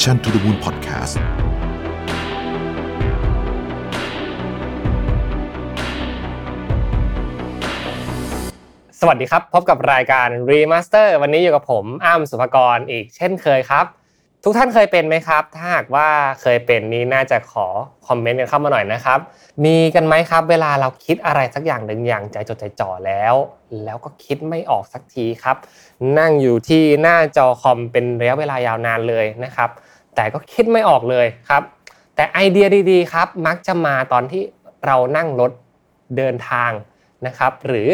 Mission to the Moon Podcast สวัสดีครับ พบกับรายการ Remaster วันนี้อยู่กับผมอ้ำสุภกรอีกเช่นเคยครับ ทุกท่านเคยเป็นไหมครับ ถ้าหากว่าเคยเป็นนี้น่าจะขอคอมเมนต์กันเข้ามาหน่อยนะครับ มีกันไหมครับ เวลาเราคิดอะไรสักอย่างหนึ่งอย่างใจจดใจจ่อแล้ว แล้วก็คิดไม่ออกสักทีครับ นั่งอยู่ที่หน้าจอคอมเป็นระยะเวลายาวนานเลยนะครับ แต่ก็คิดไม่ออกเลยครับ แต่ไอเดียดีๆครับมักจะมาตอนที่เรานั่งรถเดินทางนะครับ หรือ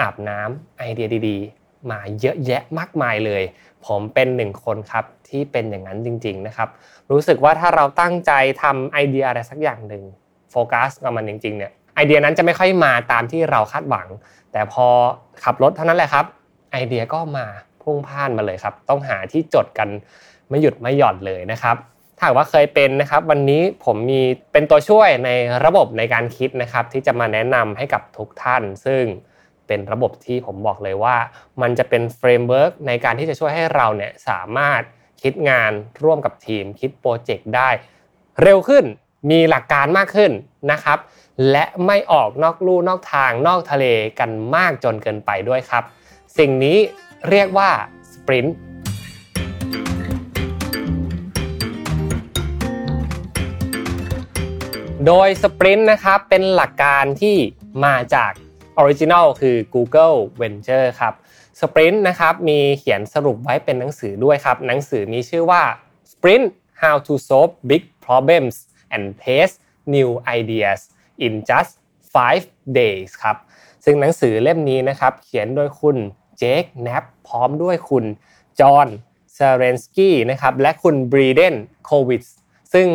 อาบน้ำไอเดียดีๆ มาเยอะแยะมากมายเลย ผมเป็นหนึ่งคนครับที่เป็นอย่างนั้นจริง ๆนะครับ รู้สึกว่าถ้าเราตั้งใจทำไอเดียอะไรสักอย่างหนึ่งโฟกัสกับมันจริงๆเนี่ยไอเดียนั้นจะไม่ค่อยมาตามที่เราคาดหวัง แต่พอขับรถเท่านั้นแหละครับ ไอเดียก็มาพลุ่งพล่านมาเลยครับ ต้องหาที่จดกัน ไม่หยุดไม่หย่อนเลยนะครับถ้าว่าเคยเป็นนะครับวันนี้ผมมีเป็นตัวช่วยในระบบในการคิดนะครับ ที่จะมาแนะนำให้กับทุกท่าน ซึ่งเป็นระบบที่ผมบอกเลยว่า มันจะเป็น framework ในการที่จะช่วยให้เราเนี่ยสามารถคิดงานร่วมกับทีม คิดโปรเจกต์ได้ เร็วขึ้นมีหลักการมากขึ้นนะครับ และไม่ออกนอกลู่นอกทางนอกทะเลกันมากจนเกินไปด้วยครับ สิ่งนี้เรียกว่าสปรินต์ โดยสปรินต์นะครับเป็นหลักการที่มาจากออริจินัลคือ Google Venture ครับสปรินต์นะครับมีเขียนสรุปไว้เป็นหนังสือด้วยครับ หนังสือมีชื่อว่า Sprint How to Solve Big Problems and Test New Ideas in Just 5 Days ครับ ซึ่งหนังสือเล่มนี้นะครับ เขียนโดยคุณเจคแนปพร้อมด้วยคุณจอห์นเซเรนสกี้นะครับ และคุณบรีเดนโควิดซึ่ง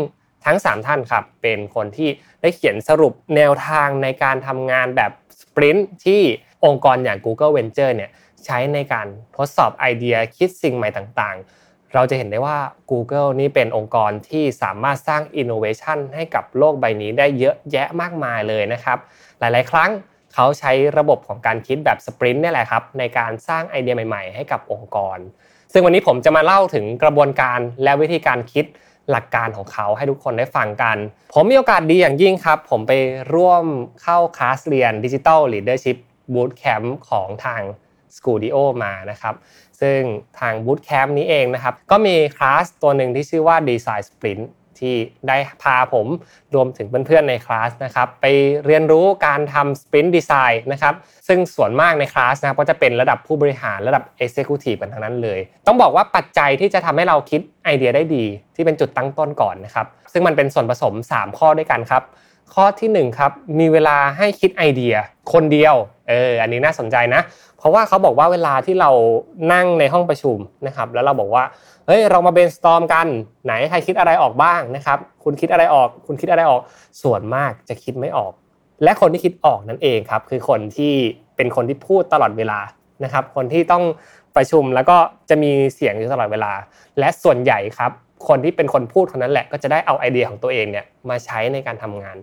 ทั้ง 3 ท่านครับเป็นคนที่ได้เขียนสรุปแนวทางในการทำงานแบบสปรินต์ที่องค์กรอย่าง Google Venture เนี่ยใช้ในการทดสอบไอเดียคิดสิ่งใหม่ต่างๆ เราจะเห็นได้ว่า Google นี่เป็นองค์กรที่สามารถสร้าง Innovation ให้กับโลกใบนี้ได้เยอะแยะมากมายเลยนะครับ หลายๆ ครั้งเขาใช้ระบบของการคิดแบบสปรินต์นี่แหละครับในการสร้างไอเดียใหม่ๆ ให้กับองค์กร ซึ่งวันนี้ผมจะมาเล่าถึงกระบวนการและวิธีการคิด หลักการของเขาให้ทุกคนได้ฟังกัน ผมมีโอกาสดีอย่างยิ่งครับ ผมไปร่วมเข้าคลาสเรียน Digital Leadership Bootcamp ของทาง Skooldio มานะครับ ซึ่งทาง Bootcamp นี้เองนะครับ ก็มีคลาสตัวหนึ่งที่ชื่อว่า Design Sprint ที่ได้พาผมรวมถึงเพื่อนๆในคลาสนะครับไปเรียนรู้การทำ Sprint Design นะครับซึ่งส่วนมากในคลาสนะครับก็จะเป็นระดับผู้บริหารระดับ Executive กันทั้งนั้นเลย ต้องบอกว่าปัจจัยที่จะทำให้เราคิดไอเดียได้ดี ที่เป็นจุดตั้งต้นก่อนนะครับซึ่งมันเป็นส่วนผสม 3 ข้อด้วยกันครับข้อที่1ครับมีเวลาให้คิดไอเดียคนเดียวเอออันนี้น่าสนใจนะ เพราะว่าเขาบอกว่าเวลาที่เรานั่งในห้องประชุมนะครับแล้วเราบอกว่า ฮ้ยเรามาเบนสตอมกันไหนใครคิดอะไรออกบ้างนะครับ คุณคิดอะไรออก คุณคิดอะไรออก ส่วนมากจะคิดไม่ออก และคนที่คิดออกนั่นเองครับ คือคนที่เป็นคนที่พูดตลอดเวลานะครับ คนที่ต้องประชุมแล้วก็จะมีเสียงอยู่ตลอดเวลา และส่วนใหญ่ครับ คนที่เป็นคนพูดคนนั้นแหละ ก็จะได้เอาไอเดียของตัวเองเนี่ยมาใช้ในการทำงาน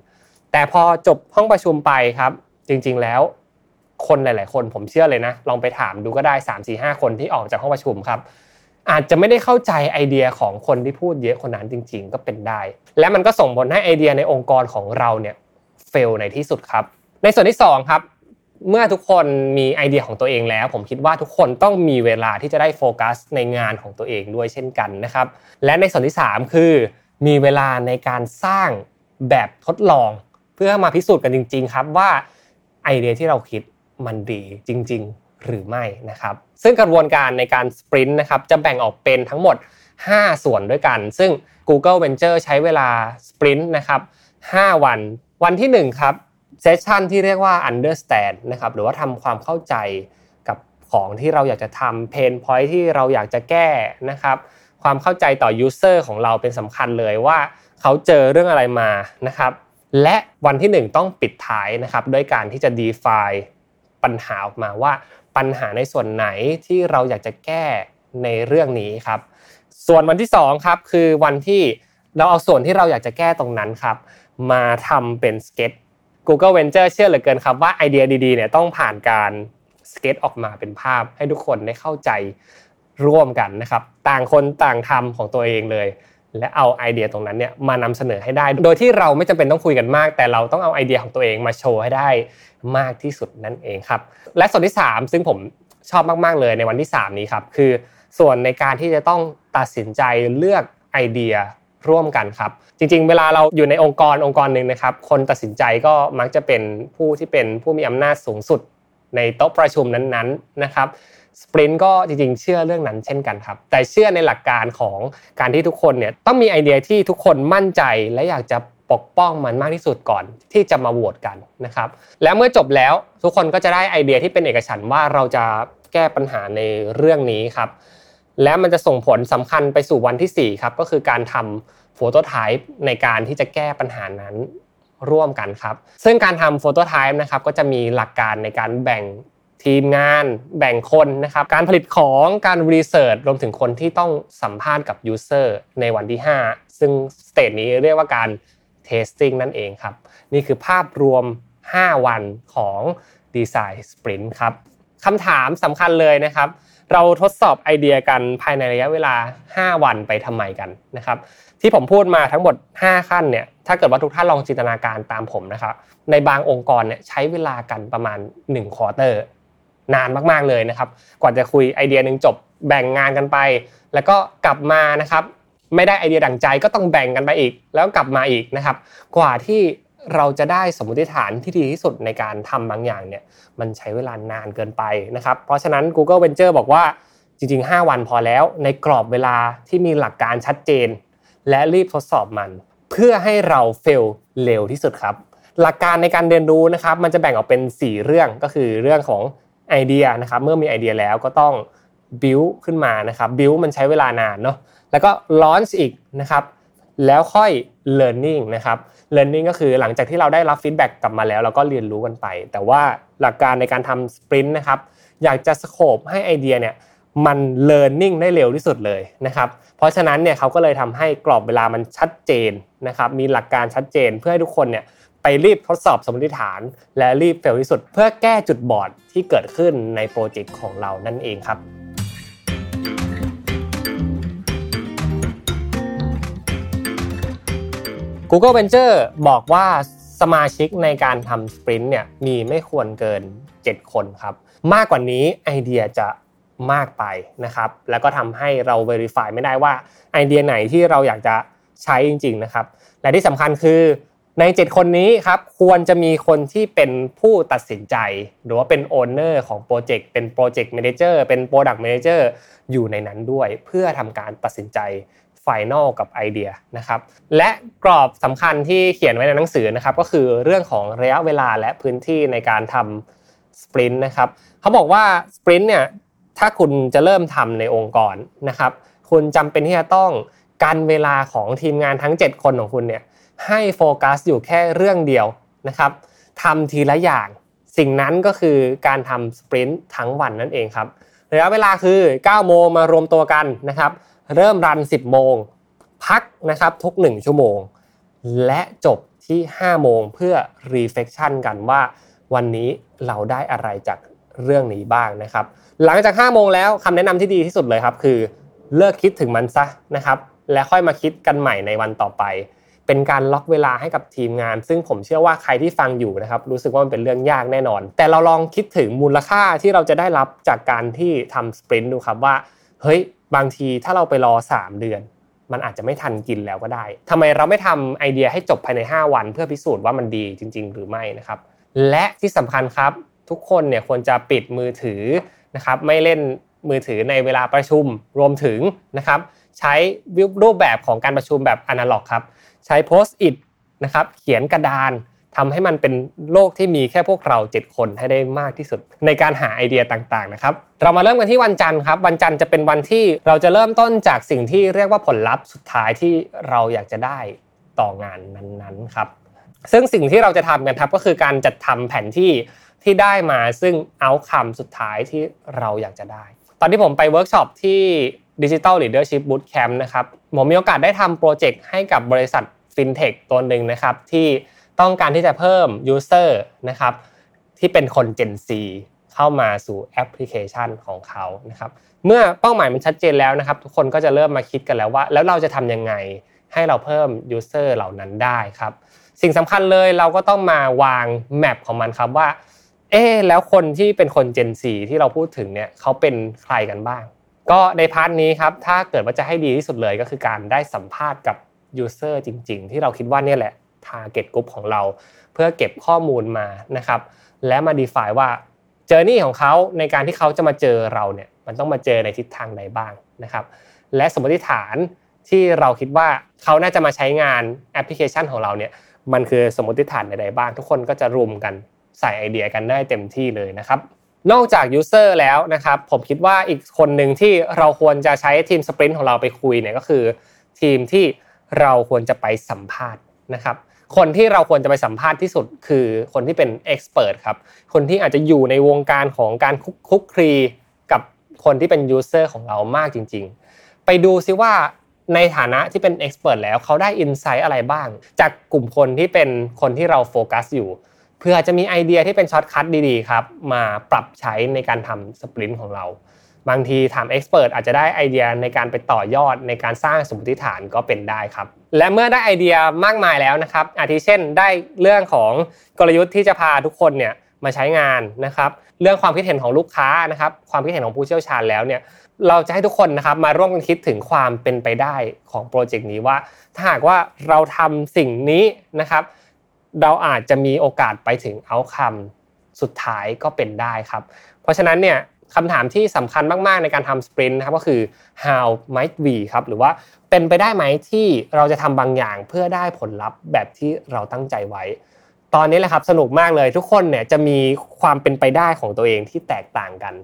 แต่พอจบห้องประชุมไปครับ จริงๆแล้วคนหลาย ๆ คนผมเชื่อเลยนะ ลองไปถามดูก็ได้3 4 5 คนที่ออกจากห้องประชุมครับ อาจจะไม่ได้เข้าใจไอเดียของคนที่พูดเยอะคนนั้นจริง ๆ ก็เป็นได้ และมันก็ส่งผลให้ไอเดียในองค์กรของเราเนี่ยเฟลในที่สุดครับ ในส่วนที่2ครับเมื่อทุกคนมีไอเดียของตัวเองแล้ว ผมคิดว่าทุกคนต้องมีเวลาที่จะได้โฟกัสในงานของตัวเองด้วยเช่นกันนะครับ และในส่วนที่ 3 คือ มีเวลาในการสร้างแบบทดลอง เพื่อมาพิสูจน์กันจริง ๆ ครับว่าไอเดียที่เราคิดมันดีจริง ๆ หรือไม่นะครับ ซึ่งกระบวนการในการสปรินต์นะครับจะแบ่งออกเป็นทั้งหมด 5 ส่วนด้วยกัน ซึ่ง Google Venture ใช้เวลาสปรินต์นะครับ5วัน วันที่ 1 ครับเซสชันที่เรียกว่า understand นะครับหรือว่าทำความเข้าใจกับของที่เราอยากจะทำเพนพอยที่เราอยากจะแก้นะครับความเข้าใจต่อ user ของเราเป็นสำคัญเลยว่าเขาเจอเรื่องอะไรมานะครับและวันที่ 1 ต้องปิดท้ายนะครับด้วยการที่จะ define ปัญหาออกมาว่า ปัญหาในส่วนไหนที่เราอยากจะแก้ในเรื่องนี้ครับ ส่วนวันที่2ครับคือวันที่เราเอาส่วนที่เราอยากจะแก้ตรงนั้นครับ มาทำเป็นสเก็ต Google Venture เชื่อเหลือเกินครับว่าไอเดียดีๆเนี่ยต้องผ่านการสเก็ตออกมาเป็นภาพให้ทุกคนได้เข้าใจร่วมกันนะครับ ต่างคนต่างทำของตัวเองเลย และเอาไอเดียตรงนั้นเนี่ยมานำเสนอให้ได้ โดยที่เราไม่จำเป็นต้องคุยกันมาก แต่เราต้องเอาไอเดียของตัวเองมาโชว์ให้ได้มากที่สุดนั่นเองครับ และส่วนที่ 3 ซึ่งผมชอบมาก ๆ เลยในวันที่ 3 นี้ครับ คือส่วนในการที่จะต้องตัดสินใจเลือกไอเดียร่วมกันครับ จริง ๆ เวลาเราอยู่ในองค์กรองค์กรหนึ่งนะครับ คนตัดสินใจก็มักจะเป็นผู้ที่เป็นผู้มีอำนาจสูงสุดในโต๊ะประชุมนั้นๆนะครับ สปรินต์ก็จริงๆ เชื่อเรื่องนั้นเช่นกันครับ แต่เชื่อในหลักการของการที่ทุกคนเนี่ยต้องมีไอเดียที่ทุกคนมั่นใจและอยากจะปกป้องมันมากที่สุดก่อนที่จะมาโหวตกันนะครับแล้วเมื่อจบแล้วทุกคนก็จะได้ไอเดียที่เป็นเอกฉันท์ว่าเราจะแก้ปัญหาในเรื่องนี้ครับและมันจะส่งผลสำคัญไปสู่วันที่4ครับก็คือการทำ prototype ในการที่จะแก้ปัญหานั้นร่วมกันครับ ซึ่งการทำ prototype นะครับก็จะมีหลักการในการแบ่ง ทีมงานแบ่งคนนะครับการผลิตของการ research รวมถึงคนที่ต้องสัมภาษณ์กับ user ในวันที่ 5 ซึ่งstage นี้เรียกว่าการ testing นั่นเองครับ นี่คือภาพรวม 5 วันของ Design Sprint ครับคำถามสำคัญเลยนะครับ เราทดสอบไอเดียกันภายในระยะเวลา 5 วันไปทำไมกันนะครับ ที่ผมพูดมาทั้งหมด 5 ขั้นเนี่ยถ้าเกิดว่าทุกท่านลองจินตนาการตามผมนะครับในบางองค์กรเนี่ยใช้เวลากันประมาณ1 quarter นานมากๆเลยนะครับ กว่าจะคุยไอเดียหนึ่งจบแบ่งงานกันไป แล้วก็กลับมานะครับ ไม่ได้ไอเดียดั่งใจก็ต้องแบ่งกันไปอีก แล้วกลับมาอีกนะครับ กว่าที่เราจะได้สมมติฐานที่ดีที่สุดในการทำบางอย่างเนี่ยมันใช้เวลานานเกินไปนะครับ เพราะฉะนั้น Google Venture บอกว่าจริง ๆ 5 วันพอแล้ว ในกรอบเวลาที่มีหลักการชัดเจน และรีบทดสอบมัน เพื่อให้เราเฟลเร็วที่สุดครับ หลักการในการเรียนรู้นะครับ มันจะแบ่งออกเป็น 4 เรื่องก็คือเรื่องของ ไอเดียนะครับเมื่อมีไอเดียแล้วก็ต้อง build ขึ้นมานะครับ build มันใช้เวลานานเนาะแล้วก็ launch อีกนะครับแล้วค่อย learning นะครับ learning ก็คือหลังจากที่เราได้รับ feedback กลับมาแล้ว เราก็เรียนรู้กันไป แต่ว่าหลักการในการทำ sprint นะครับอยากจะสโคปให้ไอเดียเนี่ยมัน learning ได้เร็วที่สุดเลยนะครับเพราะฉะนั้นเนี่ยเขาก็เลยทำให้กรอบเวลามันชัดเจนนะครับมีหลักการชัดเจนเพื่อให้ทุกคนเนี่ย รีบทดสอบสมมติฐาน และรีบ fail ที่สุด เพื่อแก้จุดบอดที่เกิดขึ้นในโปรเจกต์ของเรานั่นเองครับ Google Venture บอกว่าสมาชิกในการทำ Sprint เนี่ยมีไม่ควรเกิน 7 คนครับ มากกว่านี้ไอเดียจะมากไปนะครับ แล้วก็ทำให้เรา Verify ไม่ได้ว่าไอเดียไหนที่เราอยากจะใช้จริง ๆ นะครับ และที่สำคัญคือ ใน 7 คนนี้ครับควรจะมีคนที่เป็นผู้ตัดสินใจ หรือว่าเป็น owner ของโปรเจกต์เป็น project manager เป็น product manager อยู่ในนั้นด้วย เพื่อทำการตัดสินใจ final กับไอเดียนะครับและกรอบสำคัญที่เขียนไว้ในหนังสือนะครับก็คือเรื่องของระยะเวลาและพื้นที่ในการทำ Sprint นะครับเขาบอกว่า Sprint เนี่ยถ้าคุณจะเริ่มทำในองค์กรนะครับคุณจำเป็นที่จะต้องกันเวลาของทีมงานทั้ง 7 คนของคุณเนี่ย ให้โฟกัสอยู่แค่เรื่องเดียวนะครับทำทีละอย่าง สิ่งนั้นก็คือการทำ Sprint ทั้งวันนั่นเองครับระยะเวลาคือ 9 โมงมารวมตัวกันนะครับ เริ่ม run 10 โมง พักนะครับทุก 1 ชั่วโมง และจบที่ 5 โมงเพื่อ reflection กันว่าวันนี้เราได้อะไรจากเรื่องนี้บ้างนะครับ หลังจาก 5 โมงแล้วคำแนะนำที่ดีที่สุดเลยครับ คือเลิกคิดถึงมันซะนะครับ และค่อยมาคิดกันใหม่ในวันต่อไป เป็นการล็อกเวลาให้กับทีมงาน ซึ่งผมเชื่อว่าใครที่ฟังอยู่นะครับรู้สึกว่ามันเป็นเรื่องยากแน่นอน แต่เราลองคิดถึงมูลค่าที่เราจะได้รับจากการที่ทำสปรินต์ดูครับว่าเฮ้ยบางทีถ้าเราไปรอ 3 เดือน มันอาจจะไม่ทันกินแล้วก็ได้ทำไมเราไม่ทำไอเดียให้จบภายใน 5 วัน เพื่อพิสูจน์ว่ามันดีจริง ๆ หรือไม่นะครับ และที่สำคัญครับทุกคนเนี่ยควรจะปิดมือถือนะครับไม่เล่นมือถือในเวลาประชุมรวมถึงนะครับใช้รูปแบบของการประชุมแบบอนาล็อกครับ ใช้โพสต์อิทนะครับเขียนกระดานทำให้มันเป็นโลกที่มีแค่พวกเรา 7 คนให้ได้มากที่สุด ในการหาไอเดียต่างๆนะครับเรามาเริ่มกันที่วันจันทร์ครับวันจันทร์จะเป็นวันที่เราจะเริ่มต้นจากสิ่งที่เรียกว่าผลลัพธ์สุดท้ายที่เราอยากจะได้ต่องานนั้นๆครับซึ่งสิ่งที่เราจะทำกันครับก็คือการจัดทำแผนที่ที่ได้มาซึ่ง outcome สุดท้ายที่เราอยากจะได้ ตอนที่ผมไปเวิร์กช็อปที่ Digital Leadership Bootcamp นะครับผมมีโอกาสได้ทำโปรเจกต์ให้กับบริษัทฟินเทคตัวหนึ่งนะครับที่ต้องการที่จะเพิ่ม User นะครับที่เป็นคน Gen Z เข้ามาสู่แอปพลิเคชันของเขานะครับเมื่อเป้าหมายมันชัดเจนแล้วนะครับ ทุกคนก็จะเริ่มมาคิดกันแล้วว่า แล้วเราจะทำยังไงให้เราเพิ่ม user เหล่านั้นได้ครับสิ่งสำคัญเลยเราก็ต้องมาวาง map ของมันครับว่าเอ๊แล้วคนที่เป็นคน Gen 4ที่เราพูดถึงเนี่ยเขาเป็นใครกันบ้าง ก็ใน part นี้ครับถ้าเกิดว่าจะให้ดีที่สุดเลยก็คือการได้สัมภาษณ์กับ user จริง ๆ ที่เราคิดว่านี่แหละ target กลุ่มของเรา เพื่อเก็บข้อมูลมานะครับ และมา define ว่า journey ของเขาในการที่เขาจะมาเจอเราเนี่ยมันต้องมาเจอในทิศทางใดบ้างนะครับ และสมมติฐานที่เราคิดว่าเขาน่าจะมาใช้งานแอปพลิเคชันของเราเนี่ยมันคือสมมติฐานใดๆบ้าง ทุกคนก็จะรุมกันใส่ไอเดียกันได้เต็มที่เลยนะครับ นอกจาก user แล้วนะครับผมคิดว่าอีกคนหนึ่งที่เราควรจะใช้ทีม Sprint ของเราไปคุยเนี่ยก็คือ ทีมที่เราควรจะไปสัมภาษณ์นะครับคนที่เราควรจะไปสัมภาษณ์ที่สุดคือคนที่เป็น expert ครับคนที่อาจจะอยู่ในวงการของการคลุกคลีกับคนที่เป็น user ของเรามากจริง ๆ ไปดูซิว่าในฐานะที่เป็น expert แล้วเขาได้ insight อะไรบ้าง จากกลุ่มคนที่เป็นคนที่เราโฟกัสอยู่ เพื่อจะมีไอเดียที่เป็น shortcut ดีๆครับมาปรับใช้ในการทำ Sprint ของเรา บางทีถาม expert อาจจะได้ไอเดียในการไปต่อยอดในการสร้างสมมติฐานก็เป็นได้ครับ และเมื่อได้ไอเดียมากมายแล้วนะครับ อาทิเช่นได้เรื่องของกลยุทธ์ที่จะพาทุกคนเนี่ยมาใช้งานนะครับเรื่องความคิดเห็นของลูกค้านะครับความคิดเห็นของผู้เชี่ยวชาญแล้วเนี่ยเราจะให้ทุกคนนะครับมาร่วมกันคิดถึงความเป็นไปได้ของโปรเจกต์นี้ว่า ถ้าหากว่าเราทำสิ่งนี้นะครับ เราอาจจะมีโอกาสไปถึงเอาคำสุดท้ายก็เป็นได้ครับ เพราะฉะนั้นเนี่ยคำถามที่สำคัญมากๆในการทำสปรินต์นะครับก็คือ how might we ครับหรือว่าเป็นไปได้ไหมที่เราจะทำบางอย่างเพื่อได้ผลลัพธ์แบบที่เราตั้งใจไว้ ตอนนี้แหละครับสนุกมากเลยทุกคนเนี่ยจะมีความเป็นไปได้ของตัวเองที่แตกต่างกัน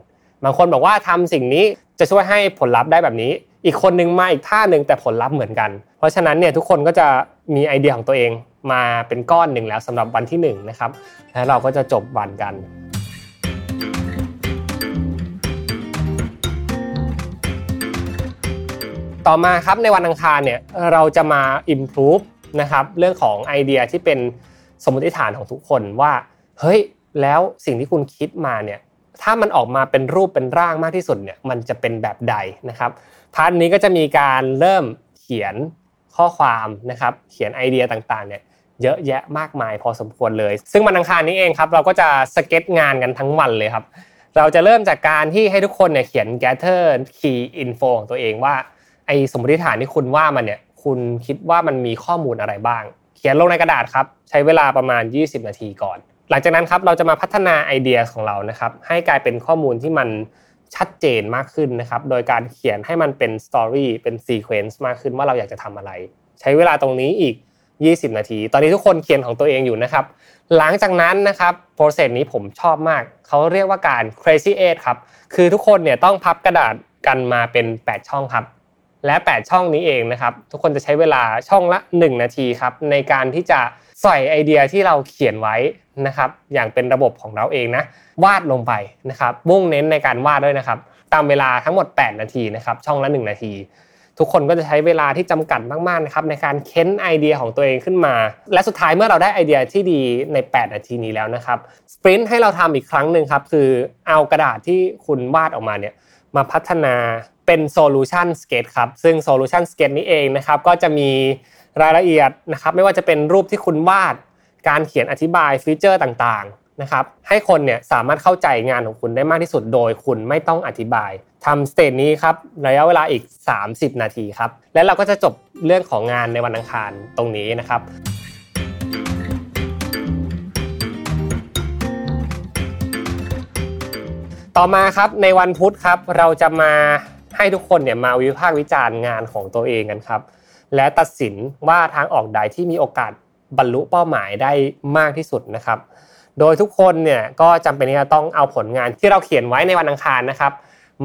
บางคนบอกว่าทำสิ่งนี้จะช่วยให้ผลลัพธ์ได้แบบนี้ อีกคนนึงมาอีกท่าหนึ่งแต่ผลลัพธ์เหมือนกัน เพราะฉะนั้นเนี่ยทุกคนก็จะมีไอเดียของตัวเอง มาเป็นก้อนหนึ่งแล้วสำหรับวันที่1นนะครับแล้วเราก็จะจบวันกันต่อมาครับในวันอังคารเนี่ยเราจะมา improve นะครับเรื่องของไอเดียที่เป็นสมมติฐานของทุกคนว่าเฮ้ยแล้วสิ่งที่คุณคิดมาเนี่ยถ้ามันออกมาเป็นรูปเป็นร่างมากที่สุดเนี่ยมันจะเป็นแบบใดนะครับพาร์ทนี้ก็จะมีการเริ่มเขียนข้อความนะครับเขียนไอเดียต่างๆเนี่ย เยอะแยะมากมายพอสมควรเลย ซึ่งวันอังคารนี้เองครับ เราก็จะสเก็ตงานกันทั้งวันเลยครับ เราจะเริ่มจากการที่ให้ทุกคนเนี่ยเขียน gather key info ของตัวเองว่าไอสมมติฐานที่คุณว่ามันเนี่ยคุณคิดว่ามันมีข้อมูลอะไรบ้าง เขียนลงในกระดาษครับใช้เวลาประมาณ 20 นาทีก่อน หลังจากนั้นครับเราจะมาพัฒนาไอเดียของเรานะครับให้กลายเป็นข้อมูลที่มันชัดเจนมากขึ้นนะครับโดยการเขียนให้มันเป็น story เป็น sequence มากขึ้นว่าเราอยากจะทำอะไร ใช้เวลาตรงนี้อีก 20 นาที ตอนนี้ทุกคนเขียนของตัวเองอยู่นะครับ หลังจากนั้นนะครับโปรเซสนี้ผมชอบมาก เขาเรียกว่าการ crazy eight ครับ คือทุกคนเนี่ยต้องพับกระดาษกันมาเป็น 8 ช่องครับ และ 8 ช่องนี้เองนะครับ ทุกคนจะใช้เวลาช่องละ 1 นาทีครับ ในการที่จะใส่ไอเดียที่เราเขียนไว้นะครับ อย่างเป็นระบบของเราเองนะ วาดลงไปนะครับมุ่งเน้นในการวาดด้วยนะครับ ตามเวลาทั้งหมด 8 นาทีนะครับ ช่องละ 1 นาที ทุกคนก็จะใช้เวลาที่จำกัดมากๆนะครับในการเค้นไอเดียของตัวเองขึ้นมา และสุดท้ายเมื่อเราได้ไอเดียที่ดีใน 8 นาทีนี้แล้วนะครับ sprint ให้เราทำอีกครั้งหนึ่งครับคือเอากระดาษที่คุณวาดออกมาเนี่ยมาพัฒนาเป็น solution sketch ครับซึ่ง solution sketch นี้เองนะครับก็จะมีรายละเอียดนะครับไม่ว่าจะเป็นรูปที่คุณวาดการเขียนอธิบาย feature ต่างๆนะครับให้คนเนี่ยสามารถเข้าใจงานของคุณได้มากที่สุดโดยคุณไม่ต้องอธิบาย ทำสเตจนี้ครับระยะเวลาอีก 30 นาทีครับ และเราก็จะจบเรื่องของงานในวันอังคารตรงนี้นะครับต่อมาครับในวันพุธครับเราจะมาให้ทุกคนเนี่ยมาวิพากษ์วิจารณ์งานของตัวเองกันครับ และตัดสินว่าทางออกใดที่มีโอกาสบรรลุเป้าหมายได้มากที่สุดนะครับ โดยทุกคนเนี่ยก็จำเป็นที่จะต้องเอาผลงานที่เราเขียนไว้ในวันอังคารนะครับ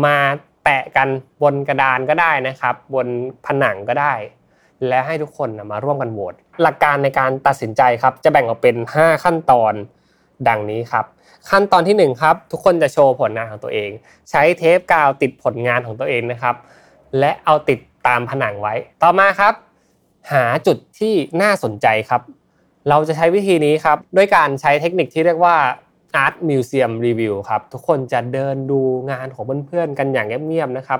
มาแปะกันบนกระดานก็ได้นะครับ บนผนังก็ได้ และให้ทุกคนมาร่วมกันโหวตหลักการในการตัดสินใจครับ จะแบ่งออกเป็น 5 ขั้นตอนดังนี้ครับ ขั้นตอนที่1ครับทุกคนจะโชว์ผลงานของตัวเอง ใช้เทปกาวติดผลงานของตัวเองนะครับ และเอาติดตามผนังไว้ ต่อมาครับ หาจุดที่น่าสนใจครับ เราจะใช้วิธีนี้ครับ ด้วยการใช้เทคนิคที่เรียกว่า Art Museum Review ครับทุกคนจะเดินดูงานของเพื่อนๆกันอย่างเงียบๆนะครับ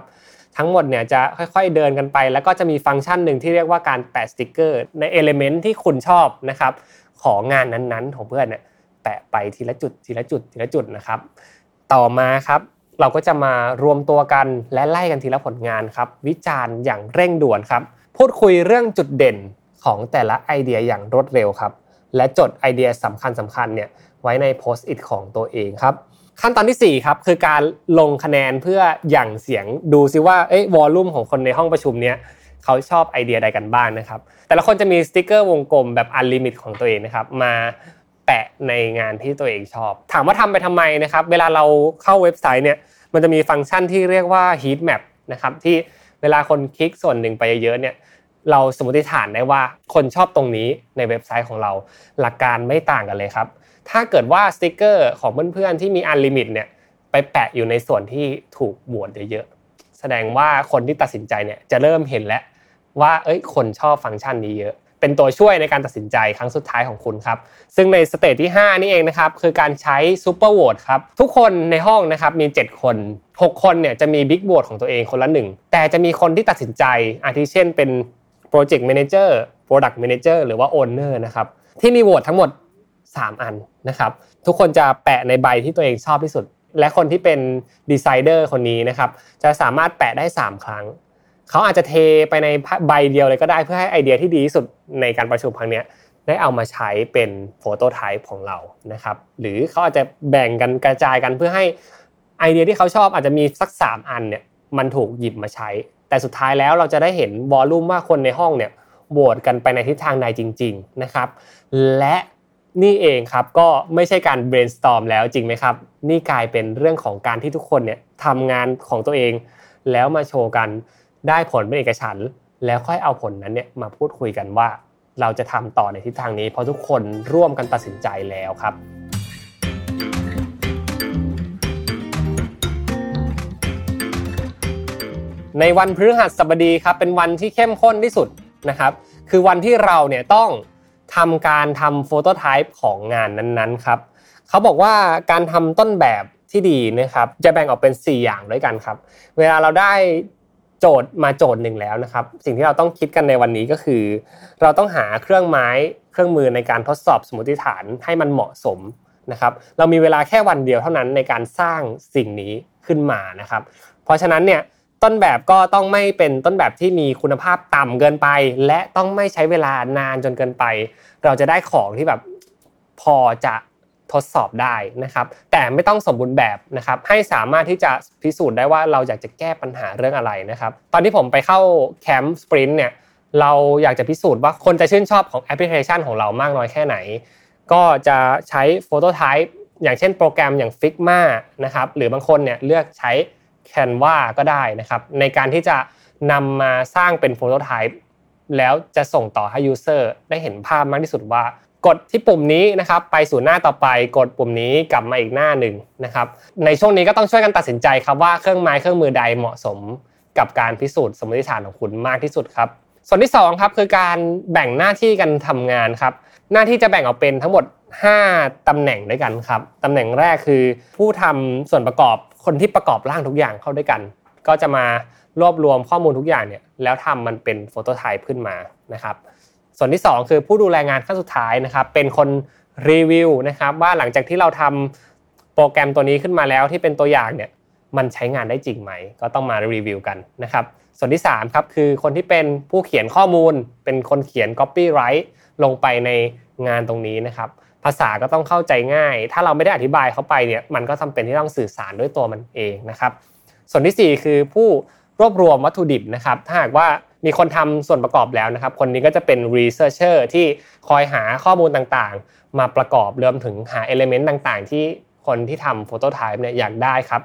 ทั้งหมดเนี่ยจะค่อยๆเดินกันไป แล้วก็จะมีฟังก์ชันหนึ่งที่เรียกว่าการแปะสติกเกอร์ ใน element ที่คุณชอบนะครับของงานนั้นๆของเพื่อนเนี่ยแปะไปทีละจุดทีละจุดทีละจุดนะครับ ต่อมาครับเราก็จะมารวมตัวกันและไล่กันทีละผลงานครับวิจารณ์อย่างเร่งด่วนครับพูดคุยเรื่องจุดเด่นของแต่ละไอเดียอย่างรวดเร็วครับและจดไอเดียสำคัญสำคัญเนี่ย ไว้ใน Post-it ของตัวเองครับ ขั้นตอนที่4ครับคือการลงคะแนนเพื่อหยั่งเสียงดูซิว่าเอ้ย volume ของคนในห้องประชุมเนี้ยเขาชอบไอเดียใดกันบ้างนะครับ แต่ละคนจะมีสติกเกอร์วงกลมแบบ unlimit ของตัวเองนะครับมาแปะในงานที่ตัวเองชอบ ถามว่าทำไปทำไมนะครับ เวลาเราเข้าเว็บไซต์เนี่ยมันจะมีฟังก์ชันที่เรียกว่า heat map นะครับที่เวลาคนคลิกส่วนหนึ่งไปเยอะเนี่ยเราสมมติฐานได้ว่าคนชอบตรงนี้ในเว็บไซต์ของเรา หลักการไม่ต่างกันเลยครับ ถ้าเกิดว่าสติกเกอร์ของเพื่อนๆที่มี unlimit เนี่ยไปแปะอยู่ในส่วนที่ถูกโหวตเยอะๆแสดงว่าคนที่ตัดสินใจเนี่ยจะเริ่มเห็นแล้วว่าเอ้ยคนชอบฟังก์ชันนี้เยอะ เป็นตัวช่วยในการตัดสินใจครั้งสุดท้ายของคุณครับ ซึ่งใน stage ที่ 5 นี่เองนะครับคือการใช้ super vote ครับทุกคนในห้องนะครับมี 7 คน 6 คนเนี่ยจะมี big vote ของตัวเองคนละหนึ่งแต่จะมีคนที่ตัดสินใจอาทิเช่นเป็น project manager product manager หรือว่า owner นะครับที่มีโหวตทั้งหมด 3 อันนะครับทุกคนจะแปะในใบที่ตัวเองชอบที่สุด และคนที่เป็น decider คนนี้นะครับจะสามารถแปะได้ 3 ครั้ง เขาอาจจะเทไปในใบเดียวเลยก็ได้เพื่อให้ไอเดียที่ดีที่สุดในการประชุมครั้งนี้ได้เอามาใช้เป็น prototype ของเรานะครับหรือเขาอาจจะแบ่งกันกระจายกันเพื่อให้ไอเดียที่เขาชอบอาจจะมีสัก 3 อันเนี่ยมันถูกหยิบมาใช้ แต่สุดท้ายแล้วเราจะได้เห็นวอลลุ่มว่าคนในห้องเนี่ยโหวตกันไปในทิศทางใดจริง ๆนะครับ และ นี่เองครับก็ไม่ใช่การ brainstorm แล้วจริงไหมครับ นี่กลายเป็นเรื่องของการที่ทุกคนเนี่ยทำงานของตัวเอง แล้วมาโชว์กันได้ผลเป็นเอกฉันแล้วค่อยเอาผลนั้นเนี่ยมาพูดคุยกันว่า เราจะทำต่อในทิศทางนี้ เพราะทุกคนร่วมกันตัดสินใจแล้วครับ ในวันพฤหัสบดีครับเป็นวันที่เข้มข้นที่สุดนะครับ คือวันที่เราเนี่ยต้อง ทำการทำโฟโตไทป์ของงานนั้นๆครับเขาบอกว่าการทำต้นแบบที่ดีนะครับจะแบ่งออกเป็น 4 อย่างด้วยกันครับ เวลาเราได้โจทย์มาโจทย์หนึ่งแล้วนะครับ สิ่งที่เราต้องคิดกันในวันนี้ก็คือ เราต้องหาเครื่องไม้เครื่องมือในการทดสอบสมมติฐานให้มันเหมาะสมนะครับ เรามีเวลาแค่วันเดียวเท่านั้นในการสร้างสิ่งนี้ขึ้นมานะครับ เพราะฉะนั้นเนี่ย ต้นแบบก็ต้องไม่เป็นต้นแบบที่มีคุณภาพต่ำเกินไป และต้องไม่ใช้เวลานานจนเกินไป เราจะได้ของที่แบบพอจะทดสอบได้นะครับ แต่ไม่ต้องสมบูรณ์แบบนะครับ ให้สามารถที่จะพิสูจน์ได้ว่าเราอยากจะแก้ปัญหาเรื่องอะไรนะครับ ตอนที่ผมไปเข้าแคมป์สปรินต์เนี่ยเราอยากจะพิสูจน์ว่าคนจะชื่นชอบของแอปพลิเคชันของเรามากน้อยแค่ไหน ก็จะใช้โฟโตไทป์อย่างเช่นโปรแกรมอย่าง Figma นะครับหรือบางคนเนี่ยเลือกใช้ Canva ก็ได้นะครับ ในการที่จะนำมาสร้างเป็นโฟโตไทป์แล้วจะส่งต่อให้ user ได้เห็นภาพมากที่สุดว่า กดที่ปุ่มนี้นะครับไปสู่หน้าต่อไปกดปุ่มนี้กลับมาอีกหน้าหนึ่งนะครับในช่วงนี้ก็ต้องช่วยกันตัดสินใจครับว่าเครื่องไม้เครื่องมือใดเหมาะสมกับการพิสูจน์สมมติฐานของคุณมากที่สุดครับส่วนที่2ครับคือการแบ่งหน้าที่กันทำงานครับหน้าที่จะแบ่งออกเป็นทั้งหมด 5ตำแหน่งด้วยกันครับตำแหน่งแรกคือผู้ทำส่วนประกอบ คนที่ประกอบร่างทุกอย่างเข้าด้วยกัน ก็จะมารวบรวมข้อมูลทุกอย่างเนี่ยแล้วทำมันเป็นโฟโตไทป์ขึ้นมานะครับ ส่วนที่ 2 คือผู้ดูแลงานขั้นสุดท้ายนะครับ เป็นคนรีวิวนะครับว่าหลังจากที่เราทำโปรแกรมตัวนี้ขึ้นมาแล้วที่เป็นตัวอย่างเนี่ยมันใช้งานได้จริงไหม ก็ต้องมารีวิวกันนะครับ ส่วนที่3ครับคือคนที่เป็นผู้เขียนข้อมูล เป็นคนเขียน copyright ลงไปในงานตรงนี้นะครับ ภาษาก็ต้องเข้าใจง่าย ถ้าเราไม่ได้อธิบายเข้าไปเนี่ยมันก็จาเป็นที่ต้องสื่อสารด้วยตัวมันเองนะครับ ส่วนที่ 4 คือผู้รวบรวมวัตถุดิบนะครับ ถ้าหากว่ามีคนทำส่วนประกอบแล้วนะครับ คนนี้ก็จะเป็น researcher ที่คอยหาข้อมูลต่างๆ มาประกอบรวมถึงหา element ต่างๆ ที่คนที่ทำ phototype เนี่ยอยากได้ครับ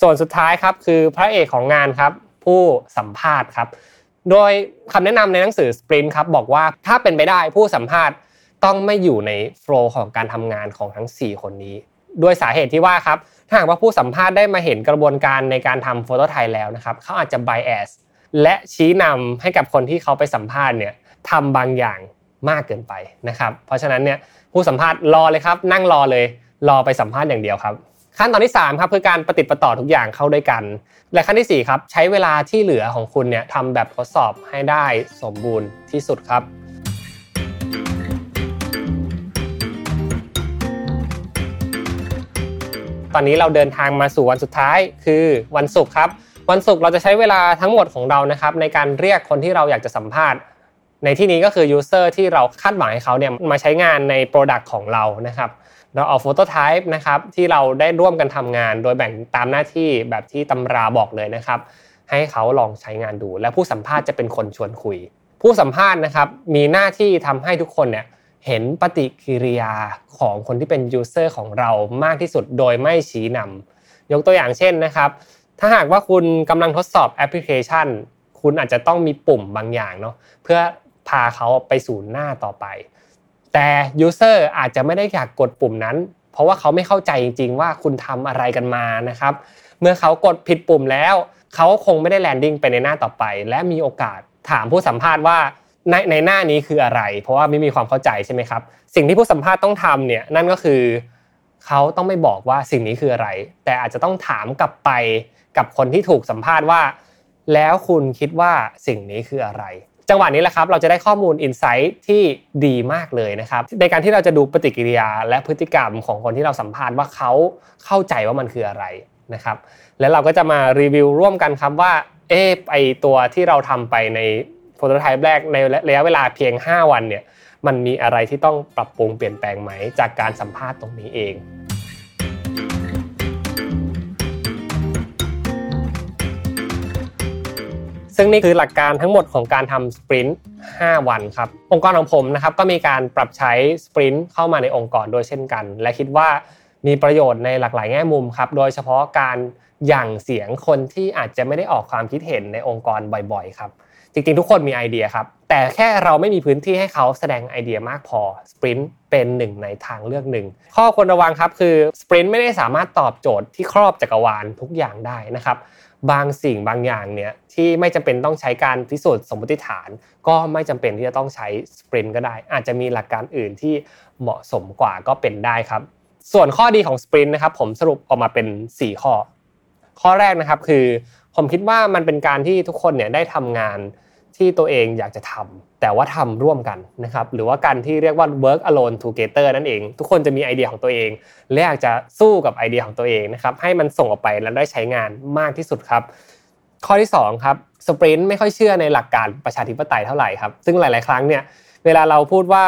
ส่วนสุดท้ายครับคือพระเอกของงานครับผู้สัมภาษณ์ครับ โดยคำแนะนำในหนังสือ Sprint ครับบอกว่าถ้าเป็นไปได้ผู้สัมภาษณ์ ต้องไม่อยู่ในโฟล์ของการทำงานของทั้ง 4 คนนี้ ด้วยสาเหตุที่ว่าครับถ้าหากว่าผู้สัมภาษณ์ได้มาเห็นกระบวนการในการทำโฟโต้ไทยแล้วนะครับเขาอาจจะ bias และชี้นำให้กับคนที่เขาไปสัมภาษณ์เนี่ยทำบางอย่างมากเกินไปนะครับ เพราะฉะนั้นเนี่ยผู้สัมภาษณ์รอเลยครับ นั่งรอเลย รอไปสัมภาษณ์อย่างเดียวครับ ขั้นตอนที่3ครับคือการปฏิปต่อทุกอย่างเข้าด้วยกัน และขั้นที่4ครับใช้เวลาที่เหลือของคุณเนี่ยทำแบบทดสอบให้ได้สมบูรณ์ที่สุดครับ ตอนนี้เราเดินทางมาสู่วันสุดท้ายคือวันศุกร์ครับ วันศุกร์เราจะใช้เวลาทั้งหมดของเรานะครับในการเรียกคนที่เราอยากจะสัมภาษณ์ ในที่นี้ก็คือ user ที่เราคาดหวังให้เขาเนี่ยมาใช้งานใน Product ของเรานะครับเราเอาโฟโต้ไทป์นะครับที่เราได้ร่วมกันทำงาน โดยแบ่งตามหน้าที่แบบที่ตำราบอกเลยนะครับ ให้เขาลองใช้งานดู และผู้สัมภาษณ์จะเป็นคนชวนคุย ผู้สัมภาษณ์นะครับมีหน้าที่ทำให้ทุกคนเนี่ย เห็นปฏิกิริยาของคนที่เป็นยูเซอร์ของเรามากที่สุดโดยไม่ชี้นำยกตัวอย่างเช่นนะครับ ถ้าหากว่าคุณกำลังทดสอบแอปพลิเคชัน คุณอาจจะต้องมีปุ่มบางอย่างเนาะเพื่อพาเขาไปสู่หน้าต่อไป แต่ยูเซอร์อาจจะไม่ได้อยากกดปุ่มนั้น เพราะว่าเขาไม่เข้าใจจริง ๆ ว่าคุณทำอะไรกันมานะครับ เมื่อเขากดผิดปุ่มแล้ว เขาคงไม่ได้แลนดิ้งไปในหน้าต่อไป และมีโอกาสถามผู้สัมภาษณ์ว่า ในในหน้านี้คืออะไร เพราะว่าไม่มีความเข้าใจใช่ไหมครับ สิ่งที่ผู้สัมภาษณ์ต้องทำเนี่ยนั่นก็คือเขาต้องไม่บอกว่าสิ่งนี้คืออะไร แต่อาจจะต้องถามกลับไปกับคนที่ถูกสัมภาษณ์ว่า แล้วคุณคิดว่าสิ่งนี้คืออะไร จังหวะนี้แหละครับ เราจะได้ข้อมูลอินไซต์ที่ดีมากเลยนะครับ ในการที่เราจะดูปฏิกิริยาและพฤติกรรมของคนที่เราสัมภาษณ์ว่าเขาเข้าใจว่ามันคืออะไรนะครับ แล้วเราก็จะมารีวิวร่วมกันครับว่าเออไอตัวที่เราทำไปใน โฟโตไทป์แรกในระยะเวลาเพียง 5 วันเนี่ยมันมีอะไรที่ต้องปรับปรุงเปลี่ยนแปลงไหม จากการสัมภาษณ์ตรงนี้เอง ซึ่งนี่คือหลักการทั้งหมดของการทำสปรินต์5วันครับ องค์กรของผมนะครับก็มีการปรับใช้สปรินต์เข้ามาในองค์กรด้วยเช่นกัน และคิดว่ามีประโยชน์ในหลากหลายแง่มุมครับ โดยเฉพาะการหยั่งเสียงคนที่อาจจะไม่ได้ออกความคิดเห็นในองค์กรบ่อย ๆ ครับ จริงๆ ทุกคนมีไอเดียครับ แต่แค่เราไม่มีพื้นที่ให้เขาแสดงไอเดียมากพอ sprint เป็นหนึ่งในทางเลือกหนึ่ง ข้อควรระวังครับคือ sprint ไม่ได้สามารถตอบโจทย์ที่ครอบจักรวาลทุกอย่างได้นะครับบางสิ่งบางอย่างเนี่ยที่ไม่จำเป็นต้องใช้การพิสูจน์สมมติฐาน ก็ไม่จำเป็นที่จะต้องใช้ sprint ก็ได้ อาจจะมีหลักการอื่นที่เหมาะสมกว่าก็เป็นได้ครับ ส่วนข้อดีของ sprint นะครับผมสรุปออกมาเป็น 4 ข้อ ข้อแรกนะครับคือ ผมคิดว่ามันเป็นการที่ทุกคนเนี่ยได้ทำงานที่ตัวเองอยากจะทำแต่ว่าทำร่วมกันนะครับหรือว่าการที่เรียกว่า work alone together นั่นเอง ทุกคนจะมีไอเดียของตัวเองและอยากจะสู้กับไอเดียของตัวเองนะครับให้มันส่งออกไปแล้วได้ใช้งานมากที่สุดครับ ข้อที่2ครับสปรินต์ไม่ค่อยเชื่อในหลักการประชาธิปไตยเท่าไหร่ครับซึ่งหลาย ๆ ครั้งเนี่ยเวลาเราพูดว่า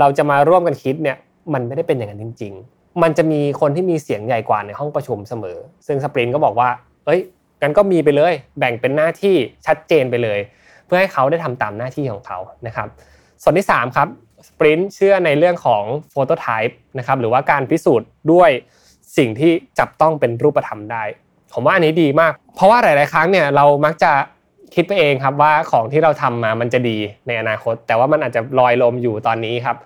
เราจะมาร่วมกันคิดเนี่ยมันไม่ได้เป็นอย่างนั้นจริง ๆ มันจะมีคนที่มีเสียงใหญ่กว่าในห้องประชุมเสมอ ซึ่งสปรินต์ก็บอกว่าเอ้ย กันก็มีไปเลย แบ่งเป็นหน้าที่ชัดเจนไปเลย เพื่อให้เขาได้ทำตามหน้าที่ของเขานะครับ ส่วนที่3ครับสปรินต์เชื่อในเรื่องของโฟโตไทป์นะครับหรือว่าการพิสูจน์ด้วยสิ่งที่จับต้องเป็นรูปธรรมได้ ผมว่าอันนี้ดีมาก เพราะว่าหลาย ๆ ครั้งเนี่ยเรามักจะคิดไปเองครับว่าของที่เราทำมามันจะดีในอนาคต แต่ว่ามันอาจจะลอยลมอยู่ตอนนี้ครับ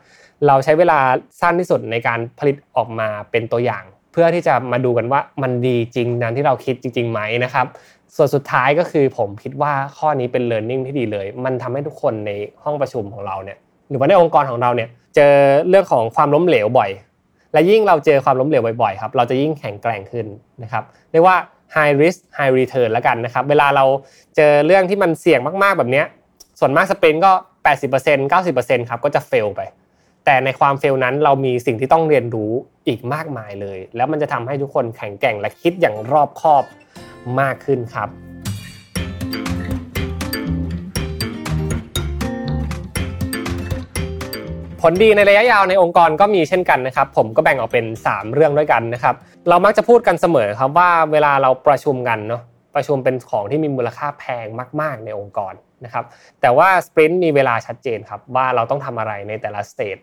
เราใช้เวลาสั้นที่สุดในการผลิตออกมาเป็นตัวอย่าง พื่อที่จะมาดูกันว่ามันดีจริงนั้นที่เราคิดจริงๆไหมนะครับ ส่วนสุดท้ายก็คือผมคิดว่าข้อนี้เป็น learning ที่ดีเลย มันทำให้ทุกคนในห้องประชุมของเราเนี่ยหรือว่าในองค์กรของเราเนี่ยเจอเรื่องของความล้มเหลวบ่อย และยิ่งเราเจอความล้มเหลวบ่อยๆครับเราจะยิ่งแข็งแกร่งขึ้นนะครับเรียกว่า high risk high return แล้วกันนะครับ เวลาเราเจอเรื่องที่มันเสี่ยงมากๆแบบนี้ส่วนมากสเปนก็ 80% 90%ครับก็จะเฟลไป แต่ในความเฟลนั้นเรามีสิ่งที่ต้องเรียนรู้อีกมากมายเลย แล้วมันจะทำให้ทุกคนแข็งแกร่งและคิดอย่างรอบคอบมากขึ้นครับผลดีในระยะยาวในองค์กรก็มีเช่นกันนะครับ ผมก็แบ่งออกเป็น 3 เรื่องด้วยกันนะครับ เรามักจะพูดกันเสมอครับว่าเวลาเราประชุมกันเนาะประชุมเป็นของที่มีมูลค่าแพงมาก ๆ ในองค์กรนะครับแต่ว่า sprint มีเวลาชัดเจนครับว่าเราต้องทำอะไรในแต่ละ stage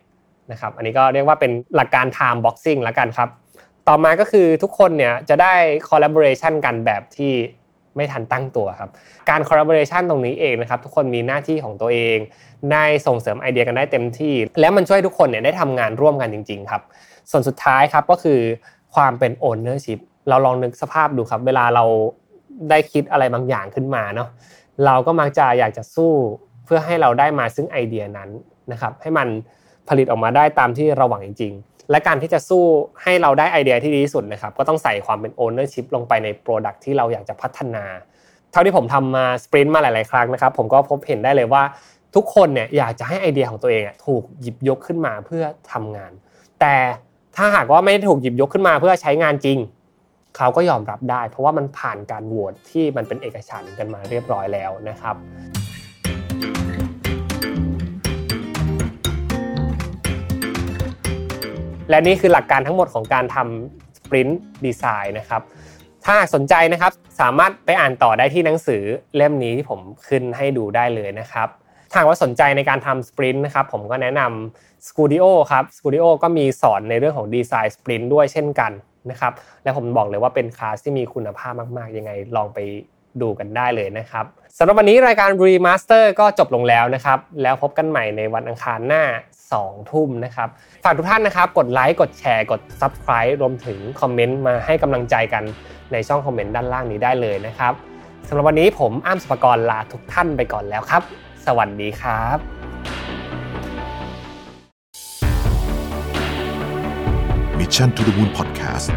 นะครับอันนี้ก็เรียกว่าเป็นหลักการ time boxing แล้วกันครับ ต่อมาก็คือทุกคนเนี่ยจะได้ collaboration กันแบบที่ไม่ทันตั้งตัวครับ การ collaboration ตรงนี้เองนะครับ ทุกคนมีหน้าที่ของตัวเองได้ส่งเสริมไอเดียกันได้เต็มที่ แล้วมันช่วยทุกคนเนี่ยได้ทำงานร่วมกันจริง ๆ ครับ ส่วนสุดท้ายครับก็คือความเป็น ownership เราลองนึกสภาพดูครับ เวลาเราได้คิดอะไรบางอย่างขึ้นมาเนาะเราก็มักจะอยากจะสู้เพื่อให้เราได้มาซึ่งไอเดียนั้นนะครับ ให้มัน ผลิตออกมาได้ตามที่เราหวังจริง ๆ และการที่จะสู้ให้เราได้ไอเดียที่ดีที่สุดนะครับก็ต้องใส่ความเป็น ownership ลงไปใน product ที่เราอยากจะพัฒนาเท่าที่ผมทำมาสปรินต์มาหลาย ๆ ครั้งนะครับผมก็พบเห็นได้เลยว่าทุกคนเนี่ยอยากจะให้ไอเดียของตัวเองถูกหยิบยกขึ้นมาเพื่อทำงาน แต่ถ้าหากว่าไม่ได้ถูกหยิบยกขึ้นมาเพื่อใช้งานจริง เขาก็ยอมรับได้ เพราะว่ามันผ่านการโหวตที่มันเป็นเอกฉันกันมาเรียบร้อยแล้วนะครับ และนี่คือหลักการทั้งหมดของการทำสปรินต์ดีไซน์นะครับ ถ้าสนใจนะครับสามารถไปอ่านต่อได้ที่หนังสือเล่มนี้ที่ผมขึ้นให้ดูได้เลยนะครับถ้าว่าสนใจในการทำ sprint นะครับผมก็แนะนำ Skooldio ครับ Studio ก็มีสอนในเรื่องของ design sprint ด้วยเช่นกันนะครับและผมบอกเลยว่าเป็นคลาสที่มีคุณภาพมาก ๆ ยังไงลองไปดูกันได้เลยนะครับสำหรับวันนี้รายการ Remaster ก็จบลงแล้วนะครับ แล้วพบกันใหม่ในวันอังคารหน้า 2 ทุ่มนะครับ ฝากทุกท่านนะครับ กดไลค์กดแชร์กด Subscribe รวมถึงคอมเมนต์มาให้กำลังใจกันในช่องคอมเมนต์ด้านล่างนี้ได้เลยนะครับสำหรับวันนี้ผมอ้ำสุภกรลาทุกท่านไปก่อนแล้วครับ สวัสดีครับ Mission to the Moon Podcast